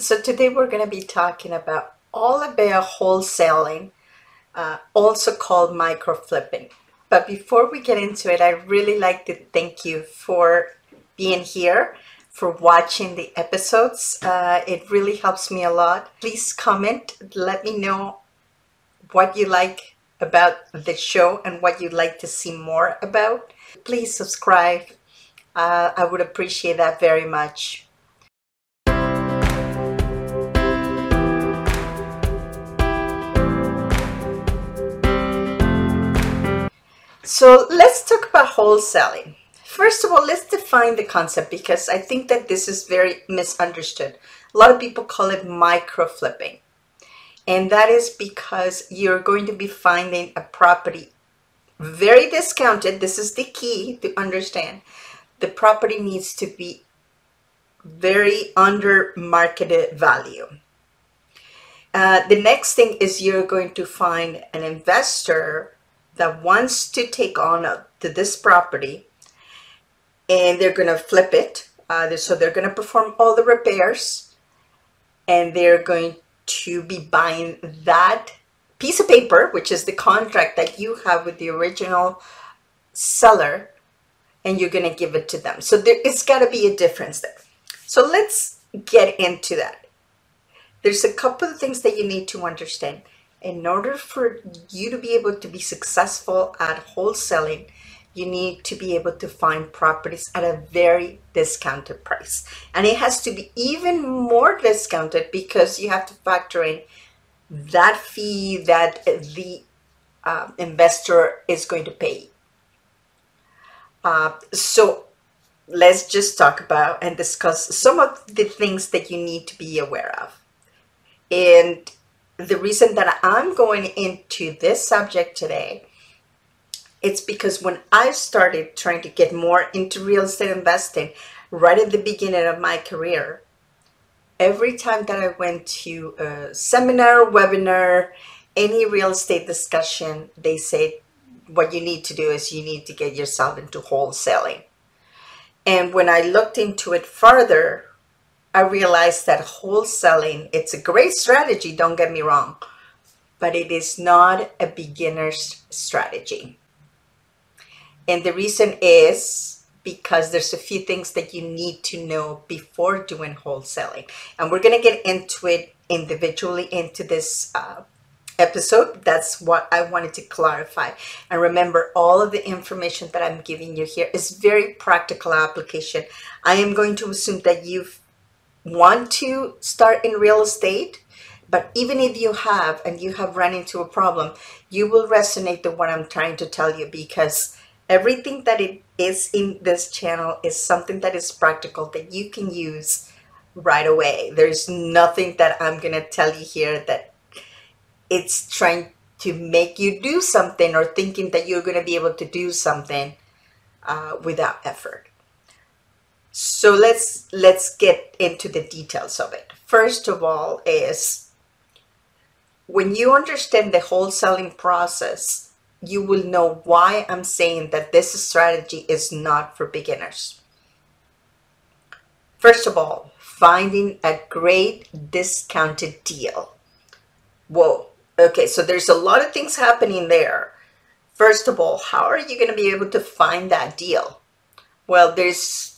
So today we're going to be talking about all about wholesaling, uh, also called micro flipping. But before we get into it, I really like to thank you for being here, for watching the episodes. Uh, it really helps me a lot. Please comment, let me know what you like about the show and what you'd like to see more about. Please subscribe. Uh, I would appreciate that very much. So let's talk about wholesaling. First of all, let's define the concept because I think that this is very misunderstood. A lot of people call it micro flipping. And that is because you're going to be finding a property very discounted. This is the key to understand. The property needs to be very under marketed value. Uh, the next thing is you're going to find an investor that wants to take on to this property and they're going to flip it. Uh, so they're going to perform all the repairs and they're going to be buying that piece of paper, which is the contract that you have with the original seller, and you're going to give it to them. So there, it's got to be a difference there. So let's get into that. There's a couple of things that you need to understand in order for you to be able to be successful at wholesaling, you need to be able to find properties at a very discounted price. And it has to be even more discounted because you have to factor in that fee that the uh, investor is going to pay. Uh, so let's just talk about and discuss some of the things that you need to be aware of. And the reason that I'm going into this subject today it's because when I started trying to get more into real estate investing right at the beginning of my career, every time that I went to a seminar, webinar, any real estate discussion, they say what you need to do is you need to get yourself into wholesaling. And when I looked into it further, I realized that wholesaling, it's a great strategy, don't get me wrong, but it is not a beginner's strategy. And the reason is because there's a few things that you need to know before doing wholesaling. And we're going to get into it individually into this uh, episode. That's what I wanted to clarify. And remember, all of the information that I'm giving you here is very practical application. I am going to assume that you've want to start in real estate, but even if you have and you have run into a problem, you will resonate to what I'm trying to tell you because everything that it is in this channel is something that is practical that you can use right away. There's nothing that I'm going to tell you here that it's trying to make you do something or thinking that you're going to be able to do something uh, without effort. So let's let's get into the details of it. First of all is when you understand the wholesaling process, you will know why I'm saying that this strategy is not for beginners. First of all, finding a great discounted deal. Whoa, okay, so there's a lot of things happening there. First of all, how are you going to be able to find that deal? Well, there's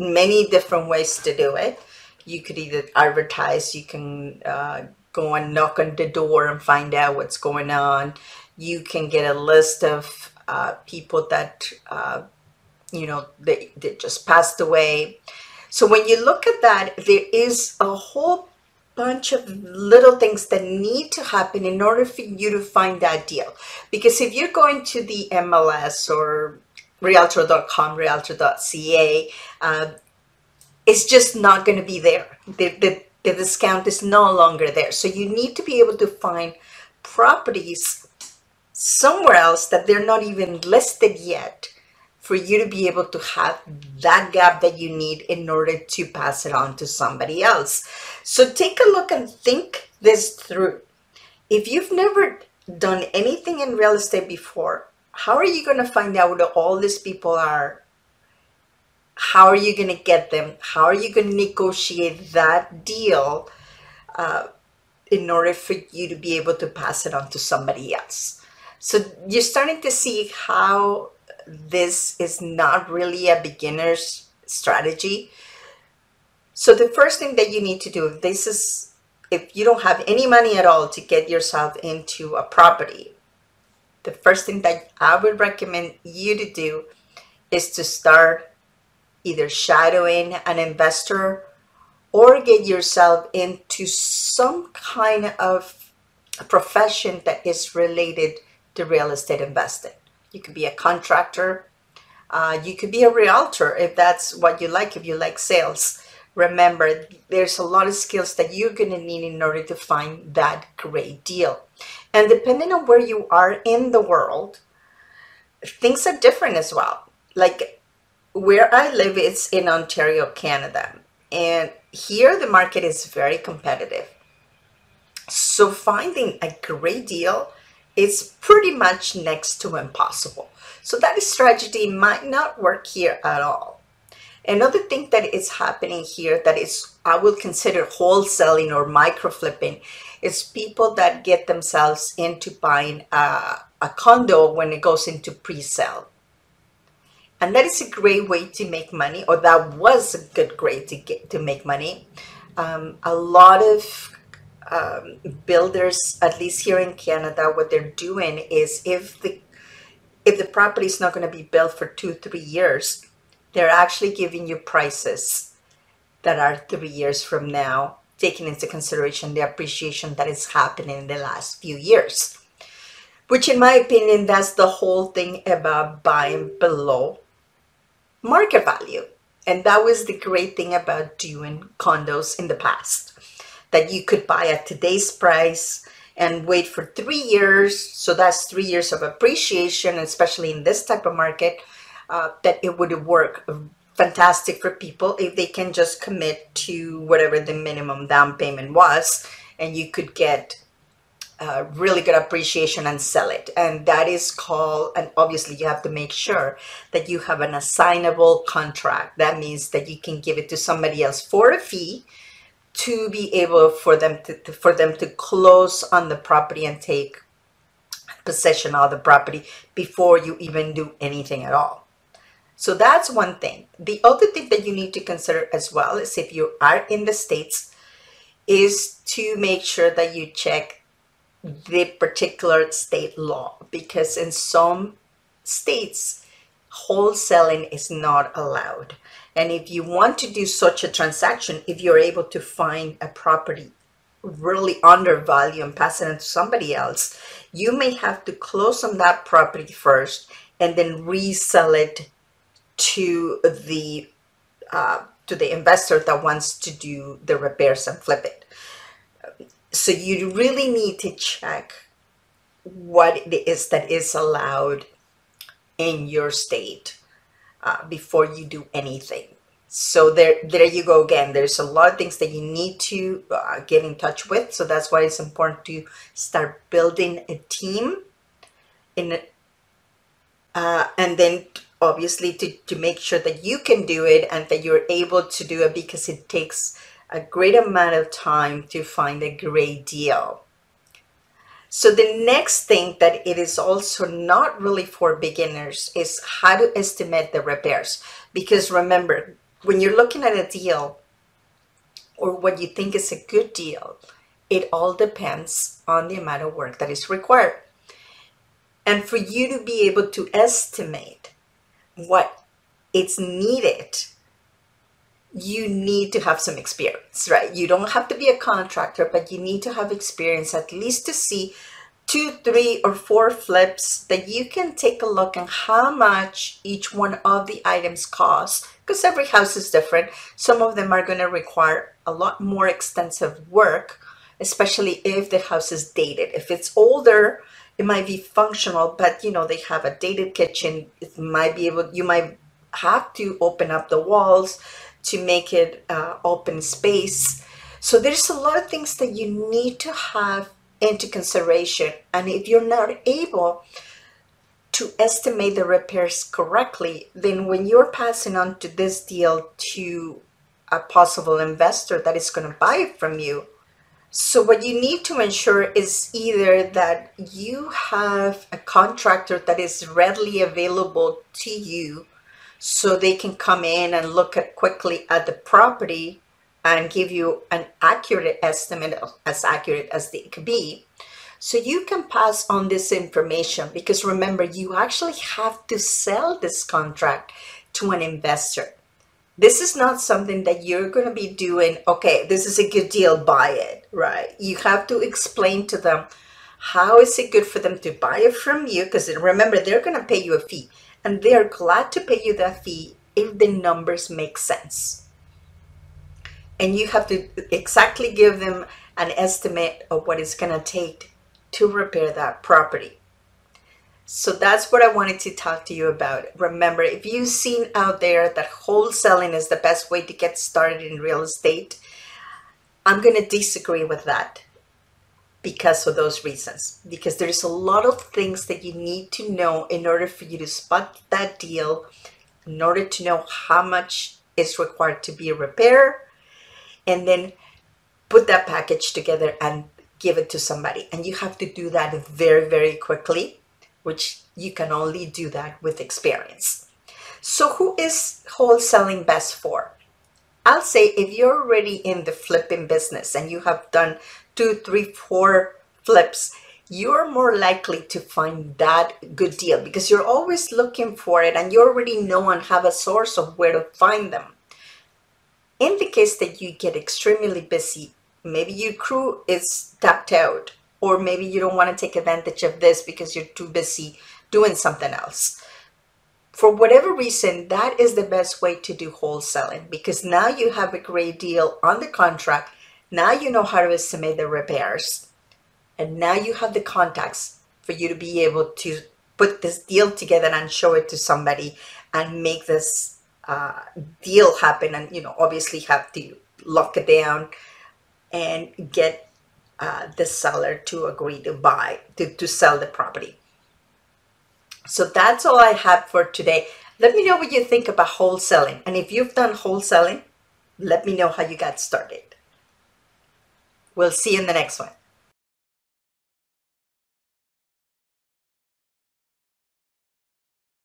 many different ways to do it. You could either advertise, you can uh, go and knock on the door and find out what's going on. You can get a list of uh, people that, uh, you know, they, they just passed away. So when you look at that, there is a whole bunch of little things that need to happen in order for you to find that deal. Because if you're going to the MLS or realtor.com, realtor.ca, uh, it's just not going to be there. The, the, the discount is no longer there. So you need to be able to find properties somewhere else that they're not even listed yet for you to be able to have that gap that you need in order to pass it on to somebody else. So take a look and think this through. If you've never done anything in real estate before, how are you going to find out who all these people are? How are you going to get them? How are you going to negotiate that deal uh, in order for you to be able to pass it on to somebody else. So you're starting to see how this is not really a beginner's strategy. So the first thing that you need to do, this is if you don't have any money at all to get yourself into a property, the first thing that I would recommend you to do is to start either shadowing an investor or get yourself into some kind of profession that is related to real estate investing. You could be a contractor, uh, you could be a realtor if that's what you like, if you like sales. Remember, there's a lot of skills that you're going to need in order to find that great deal. And depending on where you are in the world, things are different as well. Like where I live, it's in Ontario, Canada. And here the market is very competitive. So finding a great deal is pretty much next to impossible. So that strategy might not work here at all. Another thing that is happening here that is I would consider wholesaling or micro flipping is people that get themselves into buying a, a condo when it goes into pre-sale. And that is a great way to make money, or that was a good way to get to make money. Um, a lot of um, builders, at least here in Canada, what they're doing is if the if the property is not going to be built for two, three years, they're actually giving you prices that are three years from now, taking into consideration the appreciation that is happening in the last few years. Which, in my opinion, that's the whole thing about buying below market value. And that was the great thing about doing condos in the past that you could buy at today's price and wait for three years. So that's three years of appreciation, especially in this type of market, uh, that it would work fantastic for people if they can just commit to whatever the minimum down payment was and you could get uh, really good appreciation and sell it. And that is called, and obviously you have to make sure that you have an assignable contract. That means that you can give it to somebody else for a fee to be able for them to, to for them to close on the property and take possession of the property before you even do anything at all. So that's one thing. The other thing that you need to consider as well is if you are in the States, is to make sure that you check the particular state law because in some states, wholesaling is not allowed. And if you want to do such a transaction, if you're able to find a property really undervalued and pass it on to somebody else, you may have to close on that property first and then resell it to the uh, to the investor that wants to do the repairs and flip it. So you really need to check what it is that is allowed in your state uh, before you do anything. So there, there you go again. There's a lot of things that you need to uh, get in touch with. So that's why it's important to start building a team in, uh, and then obviously to, to make sure that you can do it and that you're able to do it because it takes a great amount of time to find a great deal. So the next thing that it is also not really for beginners is how to estimate the repairs. Because remember, when you're looking at a deal or what you think is a good deal, it all depends on the amount of work that is required. And for you to be able to estimate what it's needed you need to have some experience, right? You don't have to be a contractor, but you need to have experience at least to see two, three, or four flips that you can take a look and how much each one of the items costs because every house is different. Some of them are going to require a lot more extensive work, especially if the house is dated. If it's older, it might be functional, but you know, they have a dated kitchen. It might be able, you might have to open up the walls to make it uh, open space. So there's a lot of things that you need to have into consideration. And if you're not able to estimate the repairs correctly, then when you're passing on to this deal to a possible investor that is going to buy it from you, So what you need to ensure is either that you have a contractor that is readily available to you so they can come in and look at quickly at the property and give you an accurate estimate as accurate as they could be. So you can pass on this information because remember you actually have to sell this contract to an investor this is not something that you're going to be doing okay this is a good deal buy it right? You have to explain to them how is it good for them to buy it from you because remember they're going to pay you a fee and they're glad to pay you that fee if the numbers make sense. And you have to exactly give them an estimate of what it's going to take to repair that property so that's what I wanted to talk to you about. Remember, if you've seen out there that wholesaling is the best way to get started in real estate, I'm going to disagree with that because of those reasons. Because there's a lot of things that you need to know in order for you to spot that deal, in order to know how much is required to be a repair, and then put that package together and give it to somebody. And you have to do that very, very quickly which you can only do that with experience. So who is wholesaling best for? I'll say if you're already in the flipping business and you have done two, three, four flips, you're more likely to find that good deal because you're always looking for it and you already know and have a source of where to find them. In the case that you get extremely busy, maybe your crew is tapped out or maybe you don't want to take advantage of this because you're too busy doing something else. For whatever reason, that is the best way to do wholesaling because now you have a great deal on the contract. Now you know how to estimate the repairs. And now you have the contacts for you to be able to put this deal together and show it to somebody and make this uh, deal happen. And, you know, obviously have to lock it down and get uh, the seller to agree to buy, to, to sell the property. So that's all I have for today. Let me know what you think about wholesaling. And if you've done wholesaling, let me know how you got started. We'll see you in the next one.